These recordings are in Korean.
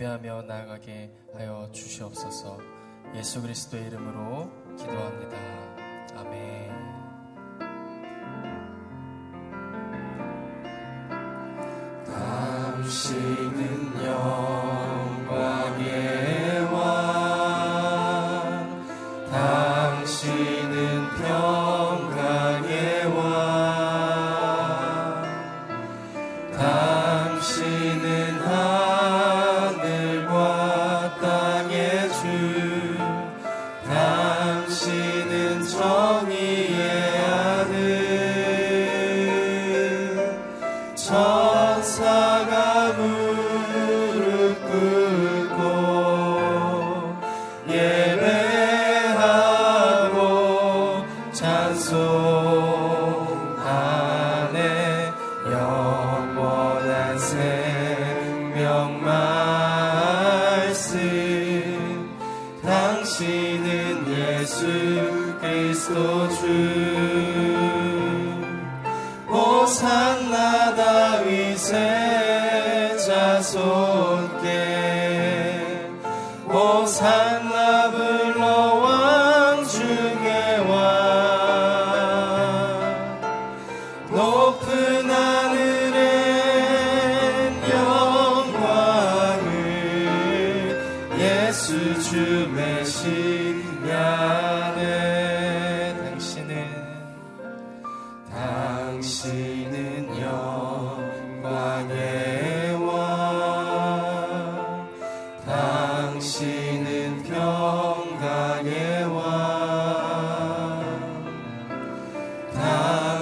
예배하며 나아가게 하여 주시옵소서. 예수 그리스도의 이름으로 기도합니다. 아멘. 당신은요.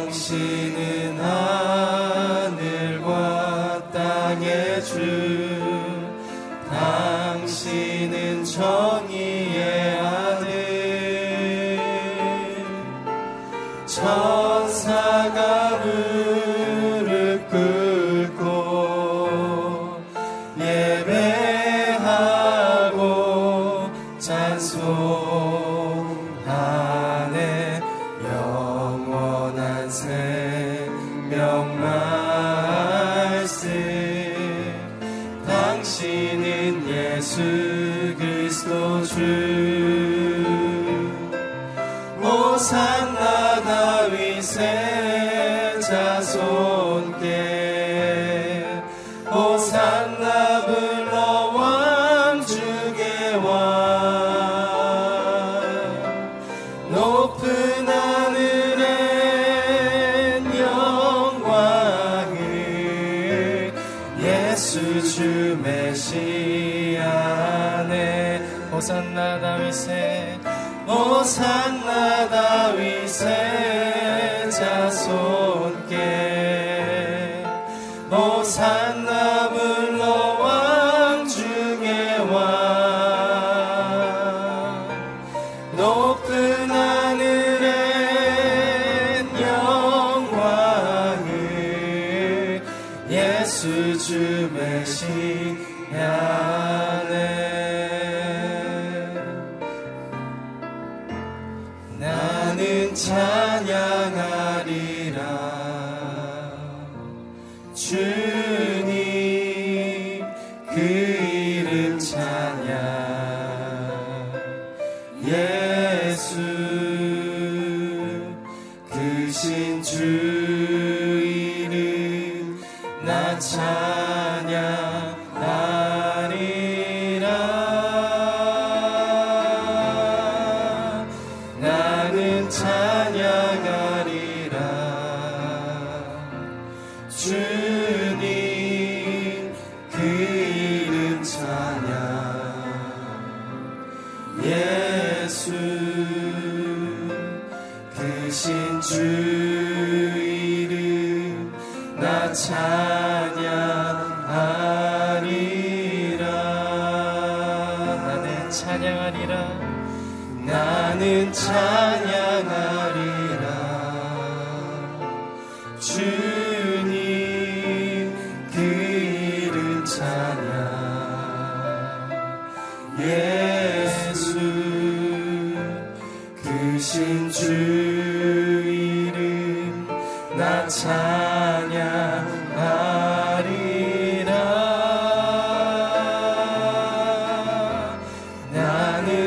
당신은 주 메시아네 오산나다 위세 오산나다 위세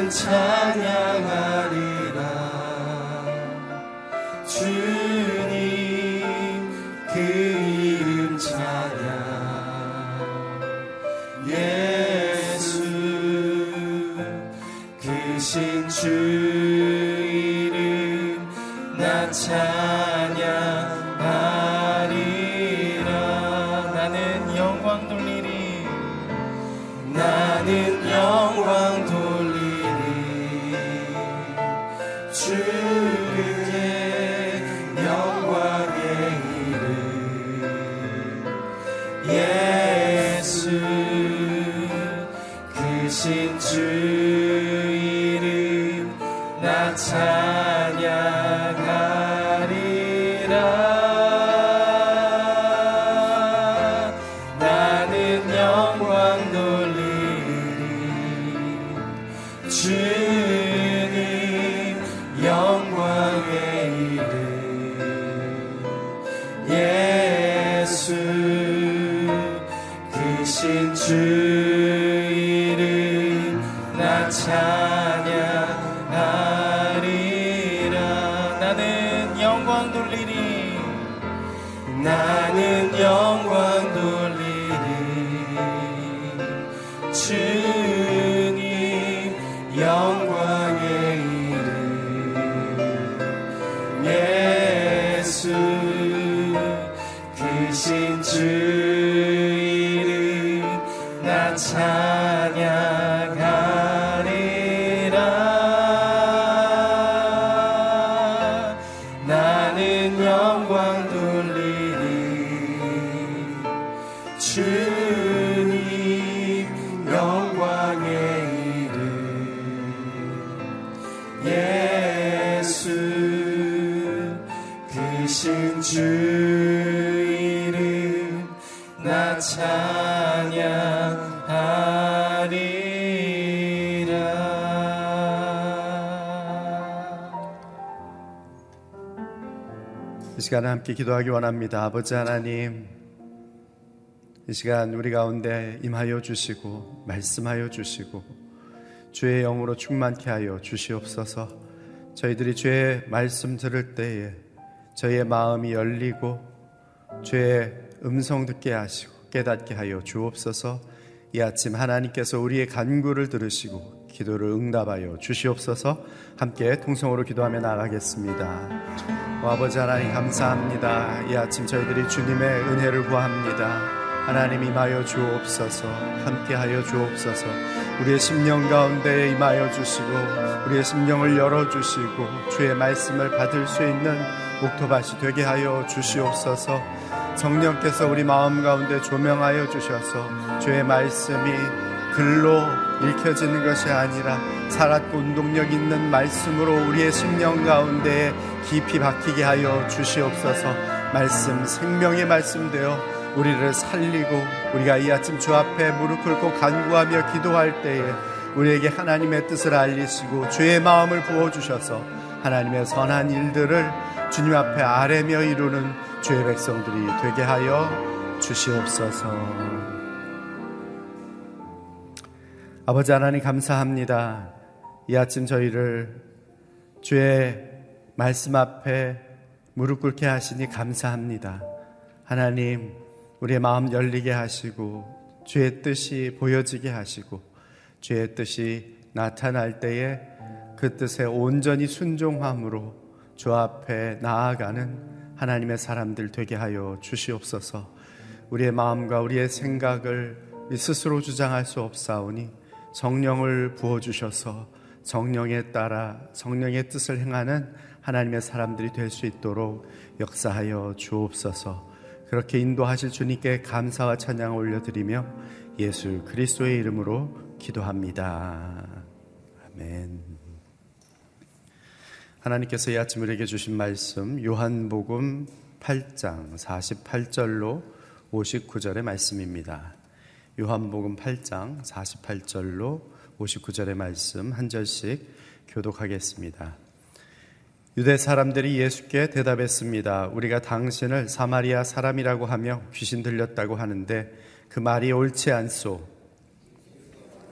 찬양 그신 이 시간에 함께 기도하기 원합니다. 아버지 하나님, 이 시간 우리 가운데 임하여 주시고, 말씀하여 주시고, 주의 영으로 충만케 하여 주시옵소서. 저희들이 주의 말씀 들을 때에 저희의 마음이 열리고, 주의 음성 듣게 하시고, 깨닫게 하여 주옵소서. 이 아침 하나님께서 우리의 간구를 들으시고, 기도를 응답하여 주시옵소서. 함께 통성으로 기도하며 나가겠습니다. 오, 아버지 하나님 감사합니다. 이 아침 저희들이 주님의 은혜를 구합니다. 하나님 임하여 주옵소서 함께하여 주옵소서 우리의 심령 가운데 임하여 주시고 우리의 심령을 열어주시고 주의 말씀을 받을 수 있는 옥토밭이 되게 하여 주시옵소서. 성령께서 우리 마음 가운데 조명하여 주셔서 주의 말씀이 글로 읽혀지는 것이 아니라 살았고 운동력 있는 말씀으로 우리의 심령 가운데 깊이 박히게 하여 주시옵소서. 말씀 생명의 말씀 되어 우리를 살리고 우리가 이 아침 주 앞에 무릎 꿇고 간구하며 기도할 때에 우리에게 하나님의 뜻을 알리시고 주의 마음을 부어 주셔서 하나님의 선한 일들을 주님 앞에 아뢰며 이루는 주의 백성들이 되게 하여 주시옵소서. 아버지 하나님 감사합니다. 이 아침 저희를 주의 말씀 앞에 무릎 꿇게 하시니 감사합니다. 하나님, 우리의 마음 열리게 하시고, 주의 뜻이 보여지게 하시고, 주의 뜻이 나타날 때에 그 뜻에 온전히 순종함으로 주 앞에 나아가는 하나님의 사람들 되게 하여 주시옵소서. 우리의 마음과 우리의 생각을 스스로 주장할 수 없사오니 성령을 부어 주셔서 성령에 따라 성령의 뜻을 행하는 하나님의 사람들이 될 수 있도록 역사하여 주옵소서. 그렇게 인도하실 주님께 감사와 찬양을 올려드리며 예수 그리스도의 이름으로 기도합니다. 아멘. 하나님께서 이 아침 우리에게 주신 말씀 요한복음 8장 48절로 59절의 말씀입니다. 요한복음 8장 48절로 59절의 말씀 한 절씩 교독하겠습니다. 유대 사람들이 예수께 대답했습니다. 우리가 당신을 사마리아 사람이라고 하며 귀신 들렸다고 하는데 그 말이 옳지 않소.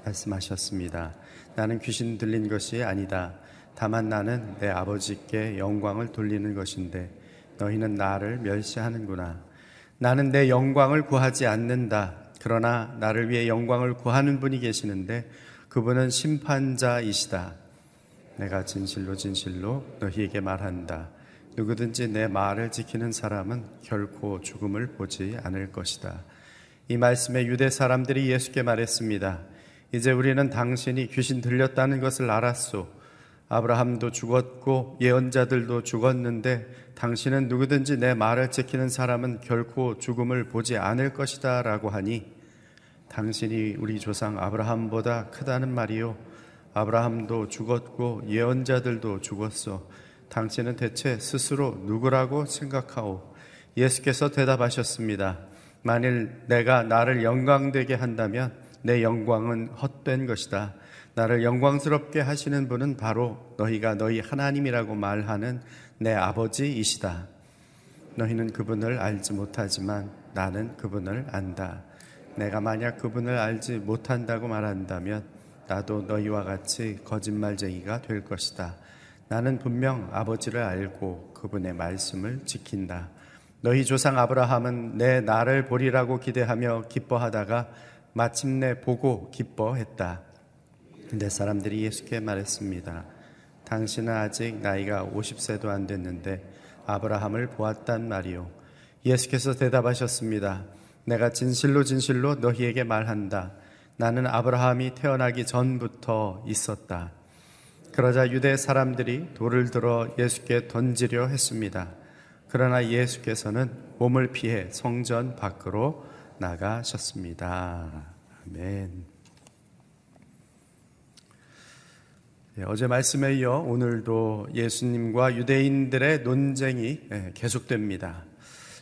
말씀하셨습니다. 나는 귀신 들린 것이 아니다. 다만 나는 내 아버지께 영광을 돌리는 것인데 너희는 나를 멸시하는구나. 나는 내 영광을 구하지 않는다. 그러나 나를 위해 영광을 구하는 분이 계시는데 그분은 심판자이시다. 내가 진실로 진실로 너희에게 말한다. 누구든지 내 말을 지키는 사람은 결코 죽음을 보지 않을 것이다. 이 말씀에 유대 사람들이 예수께 말했습니다. 이제 우리는 당신이 귀신 들렸다는 것을 알았소. 아브라함도 죽었고 예언자들도 죽었는데 당신은 누구든지 내 말을 지키는 사람은 결코 죽음을 보지 않을 것이다 라고 하니 당신이 우리 조상 아브라함보다 크다는 말이요. 아브라함도 죽었고 예언자들도 죽었어. 당신은 대체 스스로 누구라고 생각하오? 예수께서 대답하셨습니다. 만일 내가 나를 영광되게 한다면 내 영광은 헛된 것이다. 나를 영광스럽게 하시는 분은 바로 너희가 너희 하나님이라고 말하는 내 아버지이시다. 너희는 그분을 알지 못하지만 나는 그분을 안다. 내가 만약 그분을 알지 못한다고 말한다면 나도 너희와 같이 거짓말쟁이가 될 것이다. 나는 분명 아버지를 알고 그분의 말씀을 지킨다. 너희 조상 아브라함은 내 나를 보리라고 기대하며 기뻐하다가 마침내 보고 기뻐했다. 근데 사람들이 예수께 말했습니다. 당신은 아직 나이가 50세도 안 됐는데 아브라함을 보았단 말이요. 예수께서 대답하셨습니다. 내가 진실로 진실로 너희에게 말한다. 나는 아브라함이 태어나기 전부터 있었다. 그러자 유대 사람들이 돌을 들어 예수께 던지려 했습니다. 그러나 예수께서는 몸을 피해 성전 밖으로 나가셨습니다. 아멘. 네, 어제 말씀에 이어 오늘도 예수님과 유대인들의 논쟁이 예, 계속됩니다.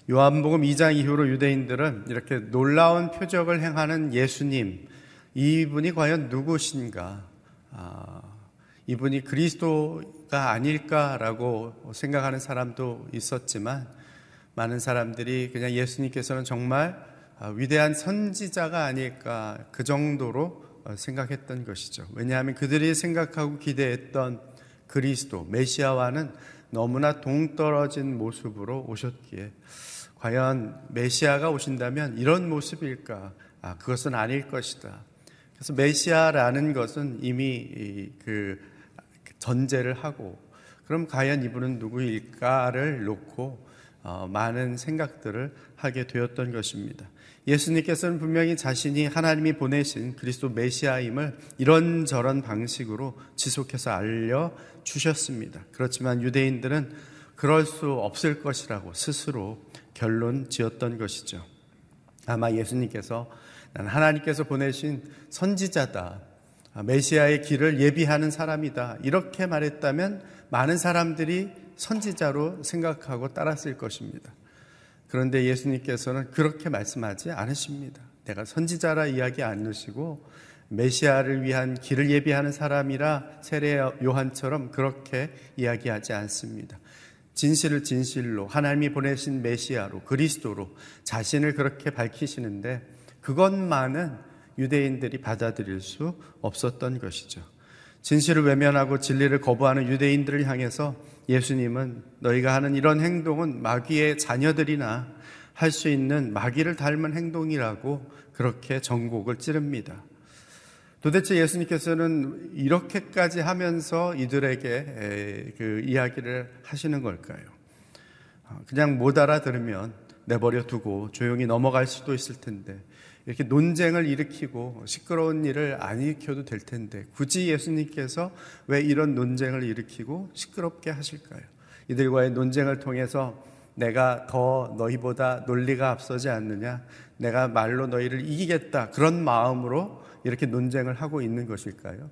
요한복음 2장 이후로 유대인들은 이렇게 놀라운 표적을 행하는 예수님, 이분이 과연 누구신가? 아, 이분이 그리스도가 아닐까라고 생각하는 사람도 있었지만 많은 사람들이 그냥 예수님께서는 정말 아, 위대한 선지자가 아닐까 그 정도로 어, 생각했던 것이죠. 왜냐하면 그들이 생각하고 기대했던 그리스도, 메시아와는 너무나 동떨어진 모습으로 오셨기에 과연 메시아가 오신다면 이런 모습일까? 아, 그것은 아닐 것이다. 그래서 메시아라는 것은 이미 그 전제를 하고 그럼 과연 이분은 누구일까를 놓고 어, 많은 생각들을 하게 되었던 것입니다. 예수님께서는 분명히 자신이 하나님이 보내신 그리스도 메시아임을 이런저런 방식으로 지속해서 알려 주셨습니다. 그렇지만 유대인들은 그럴 수 없을 것이라고 스스로 결론 지었던 것이죠. 아마 예수님께서 난 하나님께서 보내신 선지자다. 메시아의 길을 예비하는 사람이다. 이렇게 말했다면 많은 사람들이 선지자로 생각하고 따랐을 것입니다. 그런데 예수님께서는 그렇게 말씀하지 않으십니다. 내가 선지자라 이야기 않으시고 메시아를 위한 길을 예비하는 사람이라 세례 요한처럼 그렇게 이야기하지 않습니다. 진실을 진실로 하나님이 보내신 메시아로 그리스도로 자신을 그렇게 밝히시는데 그것만은 유대인들이 받아들일 수 없었던 것이죠. 진실을 외면하고 진리를 거부하는 유대인들을 향해서 예수님은 너희가 하는 이런 행동은 마귀의 자녀들이나 할 수 있는 마귀를 닮은 행동이라고 그렇게 정곡을 찌릅니다. 도대체 예수님께서는 이렇게까지 하면서 이들에게 그 이야기를 하시는 걸까요? 아, 그냥 못 알아들으면 내버려 두고 조용히 넘어갈 수도 있을 텐데 이렇게 논쟁을 일으키고 시끄러운 일을 안 일으켜도 될 텐데 굳이 예수님께서 왜 이런 논쟁을 일으키고 시끄럽게 하실까요? 이들과의 논쟁을 통해서 내가 더 너희보다 논리가 앞서지 않느냐? 내가 말로 너희를 이기겠다. 그런 마음으로 이렇게 논쟁을 하고 있는 것일까요?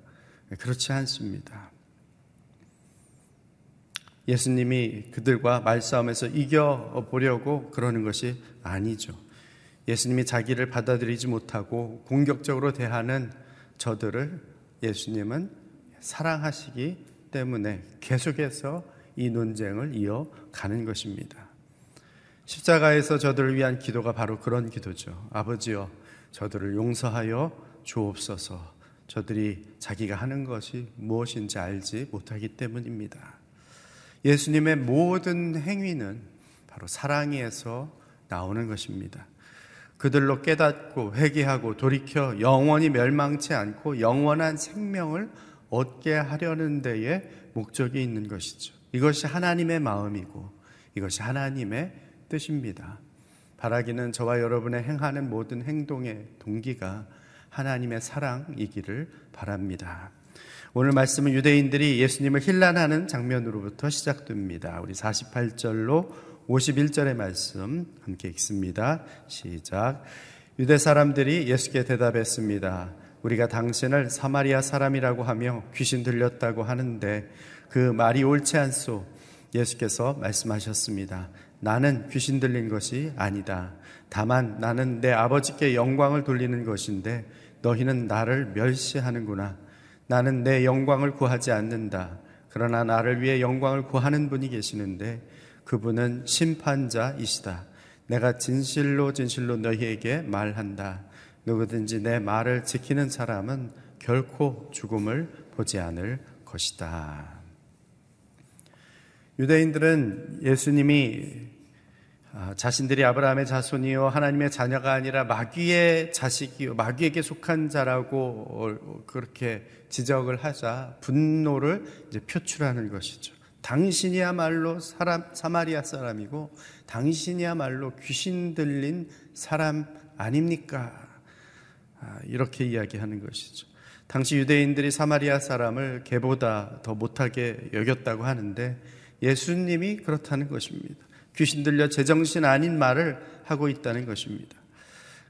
그렇지 않습니다. 예수님이 그들과 말싸움에서 이겨보려고 그러는 것이 아니죠. 예수님이 자기를 받아들이지 못하고 공격적으로 대하는 저들을 예수님은 사랑하시기 때문에 계속해서 이 논쟁을 이어가는 것입니다. 십자가에서 저들을 위한 기도가 바로 그런 기도죠. 아버지여, 저들을 용서하여 주옵소서. 저들이 자기가 하는 것이 무엇인지 알지 못하기 때문입니다. 예수님의 모든 행위는 바로 사랑에서 나오는 것입니다. 그들로 깨닫고 회개하고 돌이켜 영원히 멸망치 않고 영원한 생명을 얻게 하려는 데에 목적이 있는 것이죠. 이것이 하나님의 마음이고 이것이 하나님의 뜻입니다. 바라기는 저와 여러분의 행하는 모든 행동의 동기가 하나님의 사랑이기를 바랍니다. 오늘 말씀은 유대인들이 예수님을 힐난하는 장면으로부터 시작됩니다. 우리 48절로 51절의 말씀 함께 읽습니다. 시작. 유대 사람들이 예수께 대답했습니다. 우리가 당신을 사마리아 사람이라고 하며 귀신 들렸다고 하는데 그 말이 옳지 않소. 예수께서 말씀하셨습니다. 나는 귀신 들린 것이 아니다. 다만 나는 내 아버지께 영광을 돌리는 것인데 너희는 나를 멸시하는구나. 나는 내 영광을 구하지 않는다. 그러나 나를 위해 영광을 구하는 분이 계시는데 그분은 심판자이시다. 내가 진실로 진실로 너희에게 말한다. 누구든지 내 말을 지키는 사람은 결코 죽음을 보지 않을 것이다. 유대인들은 예수님이 아, 자신들이 아브라함의 자손이요 하나님의 자녀가 아니라 마귀의 자식이요 마귀에게 속한 자라고 그렇게 지적을 하자 분노를 이제 표출하는 것이죠. 당신이야말로 사람 사마리아 사람이고 당신이야말로 귀신 들린 사람 아닙니까? 아, 이렇게 이야기하는 것이죠. 당시 유대인들이 사마리아 사람을 개보다 더 못하게 여겼다고 하는데 예수님이 그렇다는 것입니다. 귀신 들려 제정신 아닌 말을 하고 있다는 것입니다.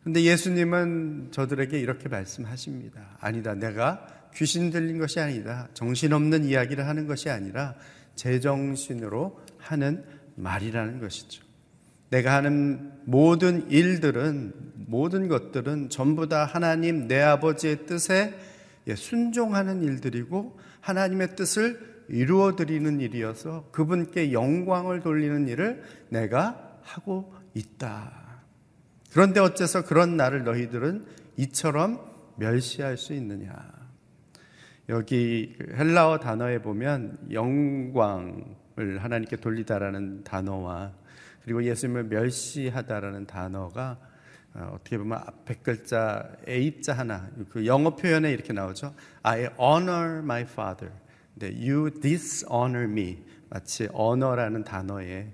근데 예수님은 저들에게 이렇게 말씀하십니다. 아니다. 내가 귀신 들린 것이 아니다. 정신없는 이야기를 하는 것이 아니라 제정신으로 하는 말이라는 것이죠. 내가 하는 모든 일들은, 모든 것들은 전부 다 하나님 내 아버지의 뜻에 순종하는 일들이고 하나님의 뜻을 이루어 드리는 일이어서 그분께 영광을 돌리는 일을 내가 하고 있다. 그런데 어째서 그런 나를 너희들은 이처럼 멸시할 수 있느냐? 여기 그 헬라어 단어에 보면 영광을 하나님께 돌리다라는 단어와 그리고 예수님을 멸시하다라는 단어가 어, 어떻게 보면 앞에 글자 A자 하나 그 영어 표현에 이렇게 나오죠. I honor my father. 네, you dishonor me 마치 honor라는 단어에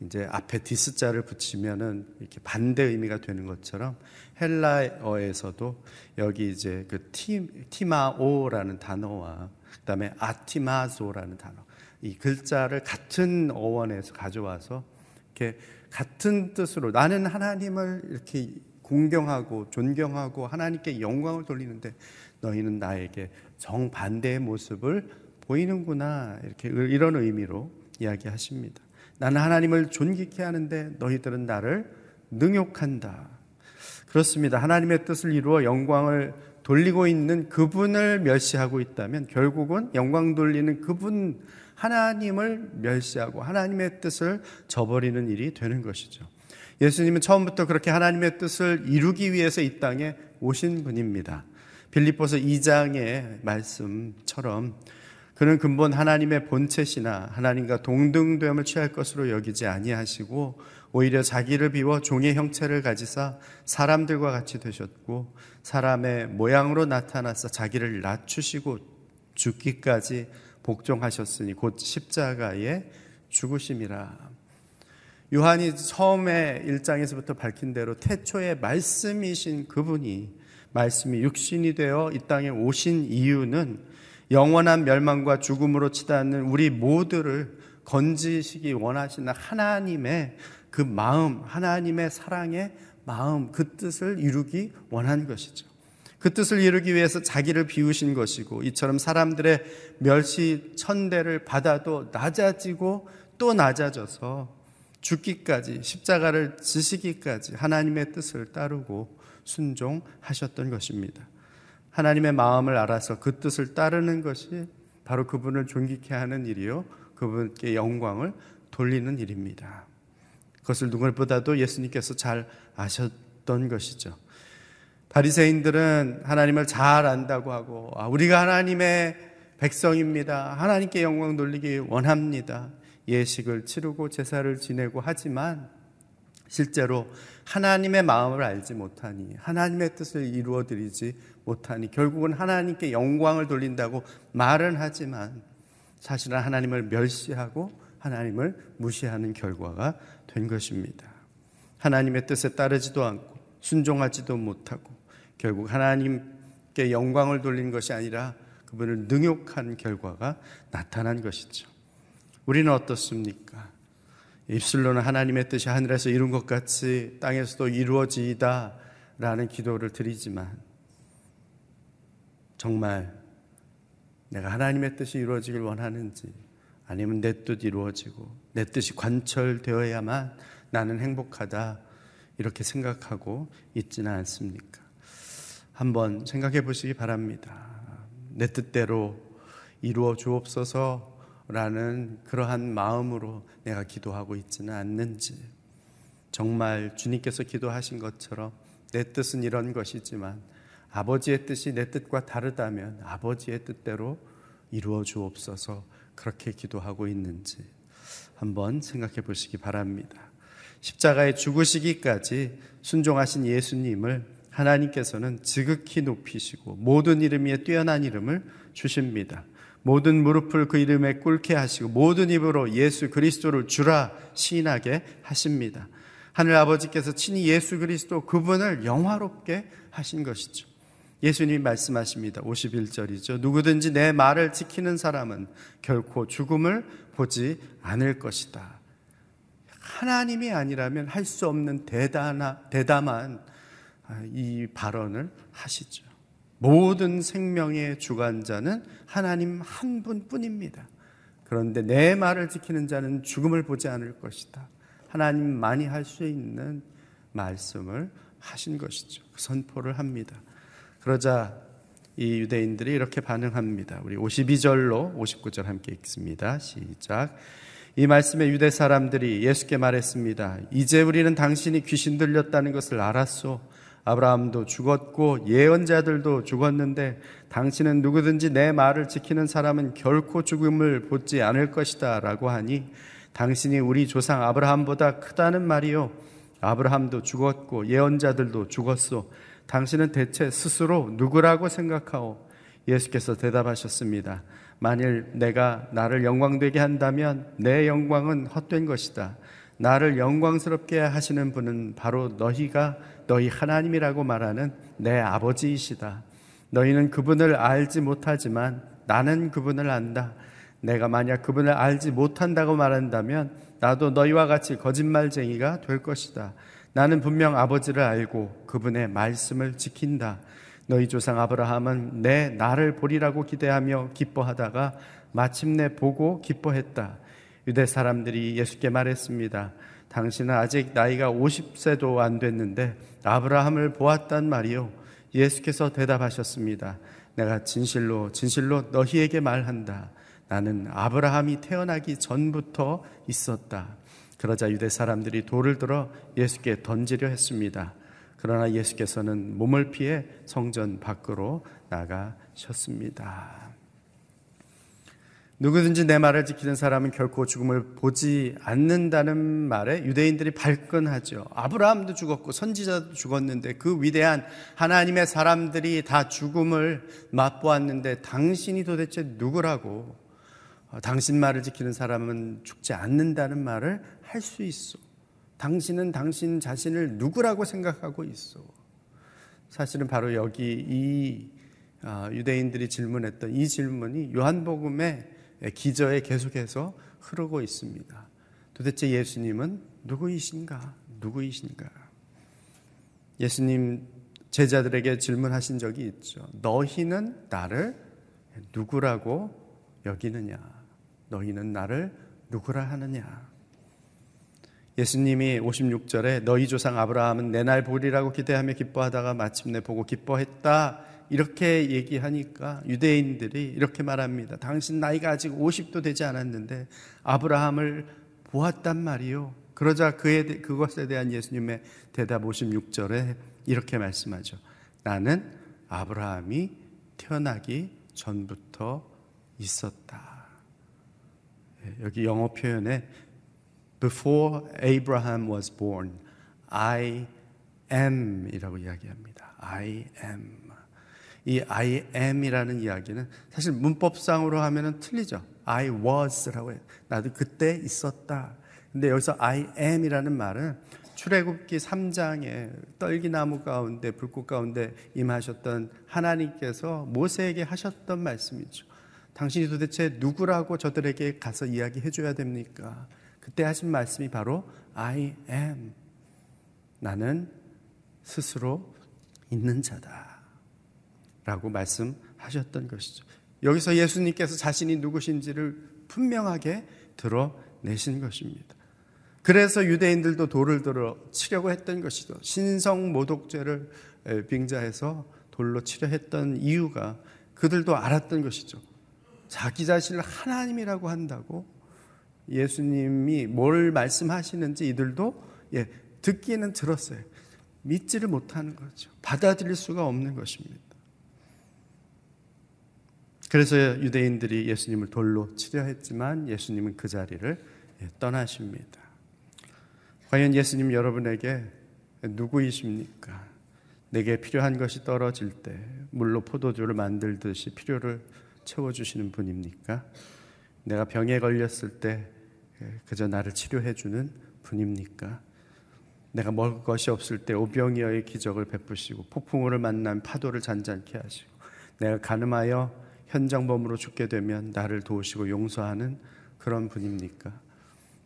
이제 앞에 디스자를 붙이면은 이렇게 반대 의미가 되는 것처럼 헬라어에서도 여기 이제 그 티, 티마오라는 단어와 그다음에 아티마조라는 단어 이 글자를 같은 어원에서 가져와서 이렇게 같은 뜻으로 나는 하나님을 이렇게 공경하고 존경하고 하나님께 영광을 돌리는데 너희는 나에게 정반대의 모습을 보이는구나. 이렇게 이런 의미로 이야기하십니다. 나는 하나님을 존귀케 하는데 너희들은 나를 능욕한다. 그렇습니다. 하나님의 뜻을 이루어 영광을 돌리고 있는 그분을 멸시하고 있다면 결국은 영광 돌리는 그분 하나님을 멸시하고 하나님의 뜻을 저버리는 일이 되는 것이죠. 예수님은 처음부터 그렇게 하나님의 뜻을 이루기 위해서 이 땅에 오신 분입니다. 빌립보서 2장의 말씀처럼 그는 근본 하나님의 본체시나 하나님과 동등됨을 취할 것으로 여기지 아니하시고 오히려 자기를 비워 종의 형체를 가지사 사람들과 같이 되셨고 사람의 모양으로 나타나서 자기를 낮추시고 죽기까지 복종하셨으니 곧 십자가에 죽으심이라. 요한이 처음에 1장에서부터 밝힌 대로 태초의 말씀이신 그분이 말씀이 육신이 되어 이 땅에 오신 이유는 영원한 멸망과 죽음으로 치닫는 우리 모두를 건지시기 원하시는 하나님의 그 마음, 하나님의 사랑의 마음, 그 뜻을 이루기 원한 것이죠. 그 뜻을 이루기 위해서 자기를 비우신 것이고 이처럼 사람들의 멸시 천대를 받아도 낮아지고 또 낮아져서 죽기까지 십자가를 지시기까지 하나님의 뜻을 따르고 순종하셨던 것입니다. 하나님의 마음을 알아서 그 뜻을 따르는 것이 바로 그분을 존귀케 하는 일이요. 그분께 영광을 돌리는 일입니다. 그것을 누구보다도 예수님께서 잘 아셨던 것이죠. 바리새인들은 하나님을 잘 안다고 하고 아, 우리가 하나님의 백성입니다. 하나님께 영광 돌리기 원합니다. 예식을 치르고 제사를 지내고 하지만 실제로 하나님의 마음을 알지 못하니 하나님의 뜻을 이루어 드리지 못하니 결국은 하나님께 영광을 돌린다고 말은 하지만 사실은 하나님을 멸시하고 하나님을 무시하는 결과가 된 것입니다. 하나님의 뜻에 따르지도 않고 순종하지도 못하고 결국 하나님께 영광을 돌린 것이 아니라 그분을 능욕한 결과가 나타난 것이죠. 우리는 어떻습니까? 입술로는 하나님의 뜻이 하늘에서 이룬 것 같이 땅에서도 이루어지이다 라는 기도를 드리지만 정말 내가 하나님의 뜻이 이루어지길 원하는지 아니면 내 뜻 이루어지고 내 뜻이 관철되어야만 나는 행복하다 이렇게 생각하고 있지는 않습니까? 한번 생각해 보시기 바랍니다. 내 뜻대로 이루어 주옵소서 라는 그러한 마음으로 내가 기도하고 있지는 않는지 정말 주님께서 기도하신 것처럼 내 뜻은 이런 것이지만 아버지의 뜻이 내 뜻과 다르다면 아버지의 뜻대로 이루어 주옵소서 그렇게 기도하고 있는지 한번 생각해 보시기 바랍니다. 십자가에 죽으시기까지 순종하신 예수님을 하나님께서는 지극히 높이시고 모든 이름 위에 뛰어난 이름을 주십니다. 모든 무릎을 그 이름에 꿇게 하시고 모든 입으로 예수 그리스도를 주라 시인하게 하십니다. 하늘 아버지께서 친히 예수 그리스도 그분을 영화롭게 하신 것이죠. 예수님이 말씀하십니다. 51절이죠. 누구든지 내 말을 지키는 사람은 결코 죽음을 보지 않을 것이다. 하나님이 아니라면 할 수 없는 대단하, 대담한 이 발언을 하시죠. 모든 생명의 주관자는 하나님 한 분뿐입니다. 그런데 내 말을 지키는 자는 죽음을 보지 않을 것이다. 하나님만이 할 수 있는 말씀을 하신 것이죠. 그 선포를 합니다. 그러자 이 유대인들이 이렇게 반응합니다. 우리 52절로 59절 함께 읽습니다. 시작. 이 말씀에 유대 사람들이 예수께 말했습니다. 이제 우리는 당신이 귀신 들렸다는 것을 알았소. 아브라함도 죽었고 예언자들도 죽었는데 당신은 누구든지 내 말을 지키는 사람은 결코 죽음을 보지 않을 것이다 라고 하니 당신이 우리 조상 아브라함보다 크다는 말이요. 아브라함도 죽었고 예언자들도 죽었소. 당신은 대체 스스로 누구라고 생각하오? 예수께서 대답하셨습니다. 만일 내가 나를 영광되게 한다면 내 영광은 헛된 것이다. 나를 영광스럽게 하시는 분은 바로 너희가 너희 하나님이라고 말하는 내 아버지이시다. 너희는 그분을 알지 못하지만 나는 그분을 안다. 내가 만약 그분을 알지 못한다고 말한다면 나도 너희와 같이 거짓말쟁이가 될 것이다. 나는 분명 아버지를 알고 그분의 말씀을 지킨다. 너희 조상 아브라함은 내 나를 보리라고 기대하며 기뻐하다가 마침내 보고 기뻐했다. 유대 사람들이 예수께 말했습니다. 당신은 아직 나이가 50세도 안 됐는데 아브라함을 보았단 말이요. 예수께서 대답하셨습니다. 내가 진실로 진실로 너희에게 말한다. 나는 아브라함이 태어나기 전부터 있었다. 그러자 유대 사람들이 돌을 들어 예수께 던지려 했습니다. 그러나 예수께서는 몸을 피해 성전 밖으로 나가셨습니다. 누구든지 내 말을 지키는 사람은 결코 죽음을 보지 않는다는 말에 유대인들이 발끈하죠. 아브라함도 죽었고 선지자도 죽었는데 그 위대한 하나님의 사람들이 다 죽음을 맛보았는데 당신이 도대체 누구라고 당신 말을 지키는 사람은 죽지 않는다는 말을 할 수 있어. 당신은 당신 자신을 누구라고 생각하고 있어. 사실은 바로 여기 이 아, 유대인들이 질문했던 이 질문이 요한복음의 기저에 계속해서 흐르고 있습니다. 도대체 예수님은 누구이신가? 누구이신가? 예수님 제자들에게 질문하신 적이 있죠. 너희는 나를 누구라고 여기느냐? 너희는 나를 누구라 하느냐? 예수님이 56절에 너희 조상 아브라함은 내 날 보리라고 기대하며 기뻐하다가 마침내 보고 기뻐했다. 이렇게 얘기하니까 유대인들이 이렇게 말합니다. 당신 나이가 아직 50도 되지 않았는데 아브라함을 보았단 말이요. 그러자 그에 그것에 대한 예수님의 대답 56절에 이렇게 말씀하죠. 나는 아브라함이 태어나기 전부터 있었다. 예, 여기 영어 표현에 Before Abraham was born, I am이라고 이야기합니다. I am. 이 I am이라는 이야기는 사실 문법상으로 하면은 틀리죠. I was라고 해요. 나도 그때 있었다. 근데 여기서 I am이라는 말은 출애굽기 3장에 떨기나무 가운데 불꽃 가운데 임하셨던 하나님께서 모세에게 하셨던 말씀이죠. 당신이 도대체 누구라고 저들에게 가서 이야기해 줘야 됩니까? 그때 하신 말씀이 바로 I am. 나는 스스로 있는 자다. 라고 말씀하셨던 것이죠. 여기서 예수님께서 자신이 누구신지를 분명하게 드러내신 것입니다. 그래서 유대인들도 돌을 들어 치려고 했던 것이죠. 신성 모독죄를 빙자해서 돌로 치려 했던 이유가 그들도 알았던 것이죠. 자기 자신을 하나님이라고 한다고 예수님이 뭘 말씀하시는지 이들도 예, 듣기는 들었어요. 믿지를 못하는 거죠. 받아들일 수가 없는 것입니다. 그래서 유대인들이 예수님을 돌로 치려 했지만 예수님은 그 자리를 예, 떠나십니다. 과연 예수님 여러분에게 누구이십니까? 내게 필요한 것이 떨어질 때 물로 포도주를 만들듯이 필요를 채워주시는 분입니까? 내가 병에 걸렸을 때 그저 나를 치료해 주는 분입니까? 내가 먹을 것이 없을 때 오병이어의 기적을 베푸시고 폭풍우를 만난 파도를 잔잔케 하시고 내가 가늠하여 현장범으로 죽게 되면 나를 도우시고 용서하는 그런 분입니까?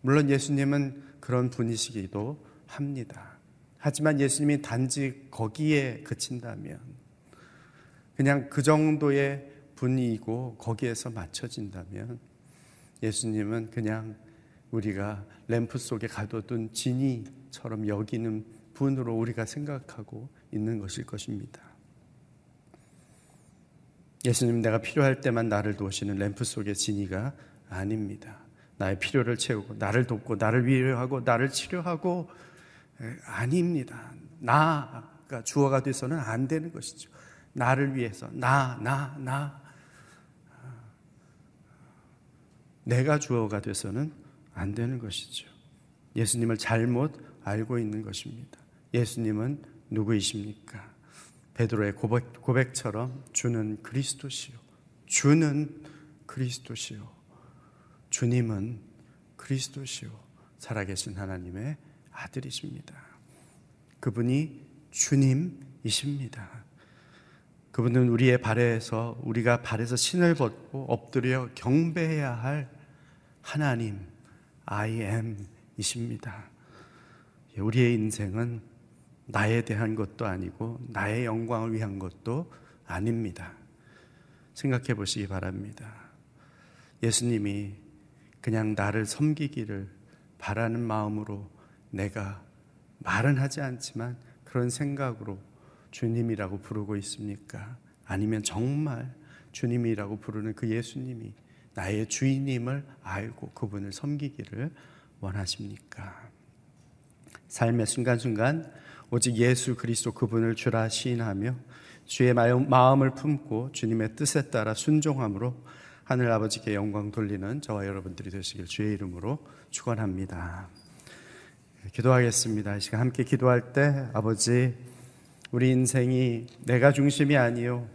물론 예수님은 그런 분이시기도 합니다. 하지만 예수님이 단지 거기에 그친다면 그냥 그 정도의 분이고 거기에서 맞춰진다면 예수님은 그냥 우리가 램프 속에 가둬둔 진이처럼 여기는 분으로 우리가 생각하고 있는 것일 것입니다. 예수님 내가 필요할 때만 나를 도우시는 램프 속의 진이가 아닙니다. 나의 필요를 채우고 나를 돕고 나를 위로하고 나를 치료하고 아닙니다. 나가 주어가 돼서는 안 되는 것이죠. 나를 위해서 나, 나, 나. 내가 주어가 돼서는 안 되는 것이죠. 예수님을 잘못 알고 있는 것입니다. 예수님은 누구이십니까? 베드로의 고백, 고백 처럼 주는 그리스도시요. 주는 그리스도시요. 주님은 그리스도시요 살아계신 하나님의 아들이십니다. 그분이 주님이십니다. 그분은 우리의 발에서 우리가 발에서 신을 벗고 엎드려 경배해야 할 하나님 I am이십니다. 우리의 인생은 나에 대한 것도 아니고 나의 영광을 위한 것도 아닙니다. 생각해 보시기 바랍니다. 예수님이 그냥 나를 섬기기를 바라는 마음으로 내가 말은 하지 않지만 그런 생각으로 주님이라고 부르고 있습니까? 아니면 정말 주님이라고 부르는 그 예수님이 나의 주인임을 알고 그분을 섬기기를 원하십니까? 삶의 순간순간 오직 예수 그리스도 그분을 주라 시인하며 주의 마음을 품고 주님의 뜻에 따라 순종함으로 하늘 아버지께 영광 돌리는 저와 여러분들이 되시길 주의 이름으로 축원합니다. 기도하겠습니다. 이 시간 함께 기도할 때 아버지 우리 인생이 내가 중심이 아니요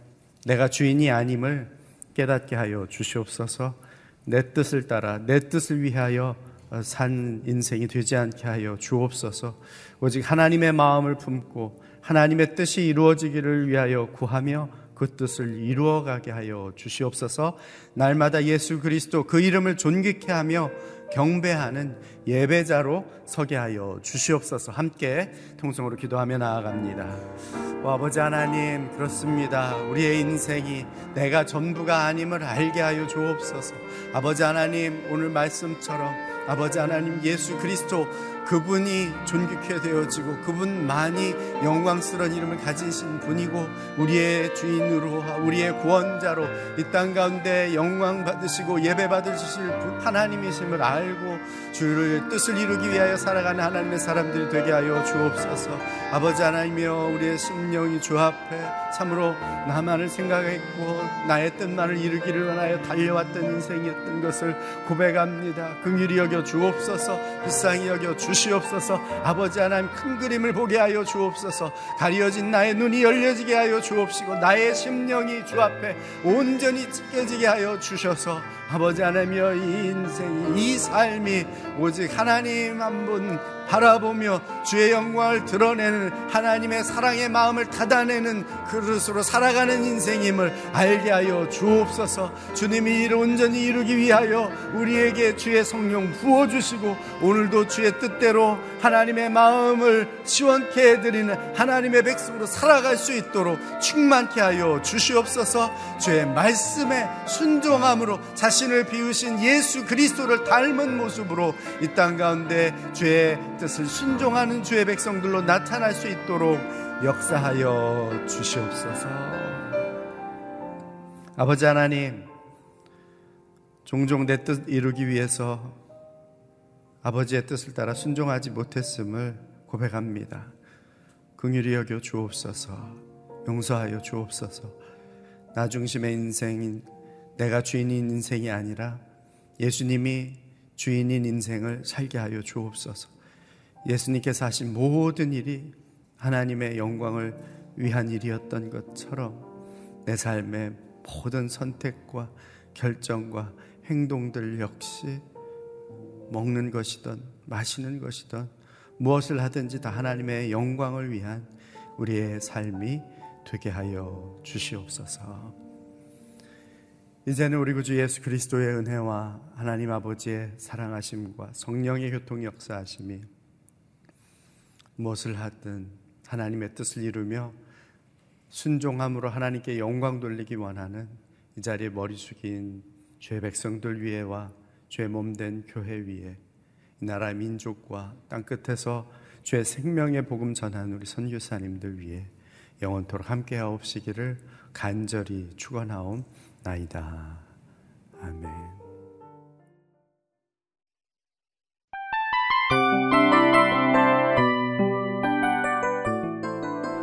내가 주인이 아님을 깨닫게 하여 주시옵소서. 내 뜻을 따라 내 뜻을 위하여 산 인생이 되지 않게 하여 주옵소서. 오직 하나님의 마음을 품고 하나님의 뜻이 이루어지기를 위하여 구하며 그 뜻을 이루어 가게 하여 주시옵소서 날마다 예수 그리스도 그 이름을 존귀케 하며 경배하는 예배자로 서게 하여 주시옵소서 함께 통성으로 기도하며 나아갑니다. 오, 아버지 하나님 그렇습니다. 우리의 인생이 내가 전부가 아님을 알게 하여 주옵소서. 아버지 하나님 오늘 말씀처럼 아버지 하나님 예수 그리스도 그분이 존귀케 되어지고 그분만이 영광스러운 이름을 가지신 분이고 우리의 주인으로 우리의 구원자로 이 땅 가운데 영광 받으시고 예배 받으실 하나님이심을 알고 주를 뜻을 이루기 위하여 살아가는 하나님의 사람들이 되게 하여 주옵소서. 아버지 하나님이여 우리의 심령이 주 앞에 참으로 나만을 생각했고 나의 뜻만을 이루기를 원하여 달려왔던 인생이었던 것을 고백합니다. 긍휼히 여겨 주옵소서. 불쌍히 여겨 주 시옵소서. 아버지 하나님 큰 그림을 보게 하여 주옵소서. 가려진 나의 눈이 열려지게 하여 주옵시고 나의 심령이 주 앞에 온전히 찢겨지게 하여 주셔서 아버지 하나님여 이 인생 이 삶이 오직 하나님 한분 바라보며 주의 영광을 드러내는 하나님의 사랑의 마음을 닫아내는 그릇으로 살아가는 인생임을 알게 하여 주옵소서. 주님이 이를 온전히 이루기 위하여 우리에게 주의 성령 부어주시고 오늘도 주의 뜻대로 하나님의 마음을 시원케 해드리는 하나님의 백성으로 살아갈 수 있도록 충만케 하여 주시옵소서. 주의 말씀에 순종함으로 자신을 비우신 예수 그리스도를 닮은 모습으로 이 땅 가운데 주의 뜻을 순종하는 주의 백성들로 나타날 수 있도록 역사하여 주시옵소서. 아버지 하나님, 종종 내 뜻 이루기 위해서 아버지의 뜻을 따라 순종하지 못했음을 고백합니다. 긍휼히 여겨 주옵소서. 용서하여 주옵소서. 나 중심의 인생인 내가 주인인 인생이 아니라 예수님이 주인인 인생을 살게 하여 주옵소서. 예수님께서 하신 모든 일이 하나님의 영광을 위한 일이었던 것처럼 내 삶의 모든 선택과 결정과 행동들 역시 먹는 것이든 마시는 것이든 무엇을 하든지 다 하나님의 영광을 위한 우리의 삶이 되게 하여 주시옵소서. 이제는 우리 구주 예수 그리스도의 은혜와 하나님 아버지의 사랑하심과 성령의 교통 역사하심이 무엇을 하든 하나님의 뜻을 이루며 순종함으로 하나님께 영광 돌리기 원하는 이 자리에 머리 숙인 죄 백성들 위에와 죄 몸된 교회 위에 이 나라 민족과 땅 끝에서 죄 생명의 복음 전한 우리 선교사님들 위해 영원토록 함께하옵시기를 간절히 축원하옵 나이다. 아멘.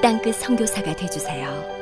땅끝 성교사가 되주세요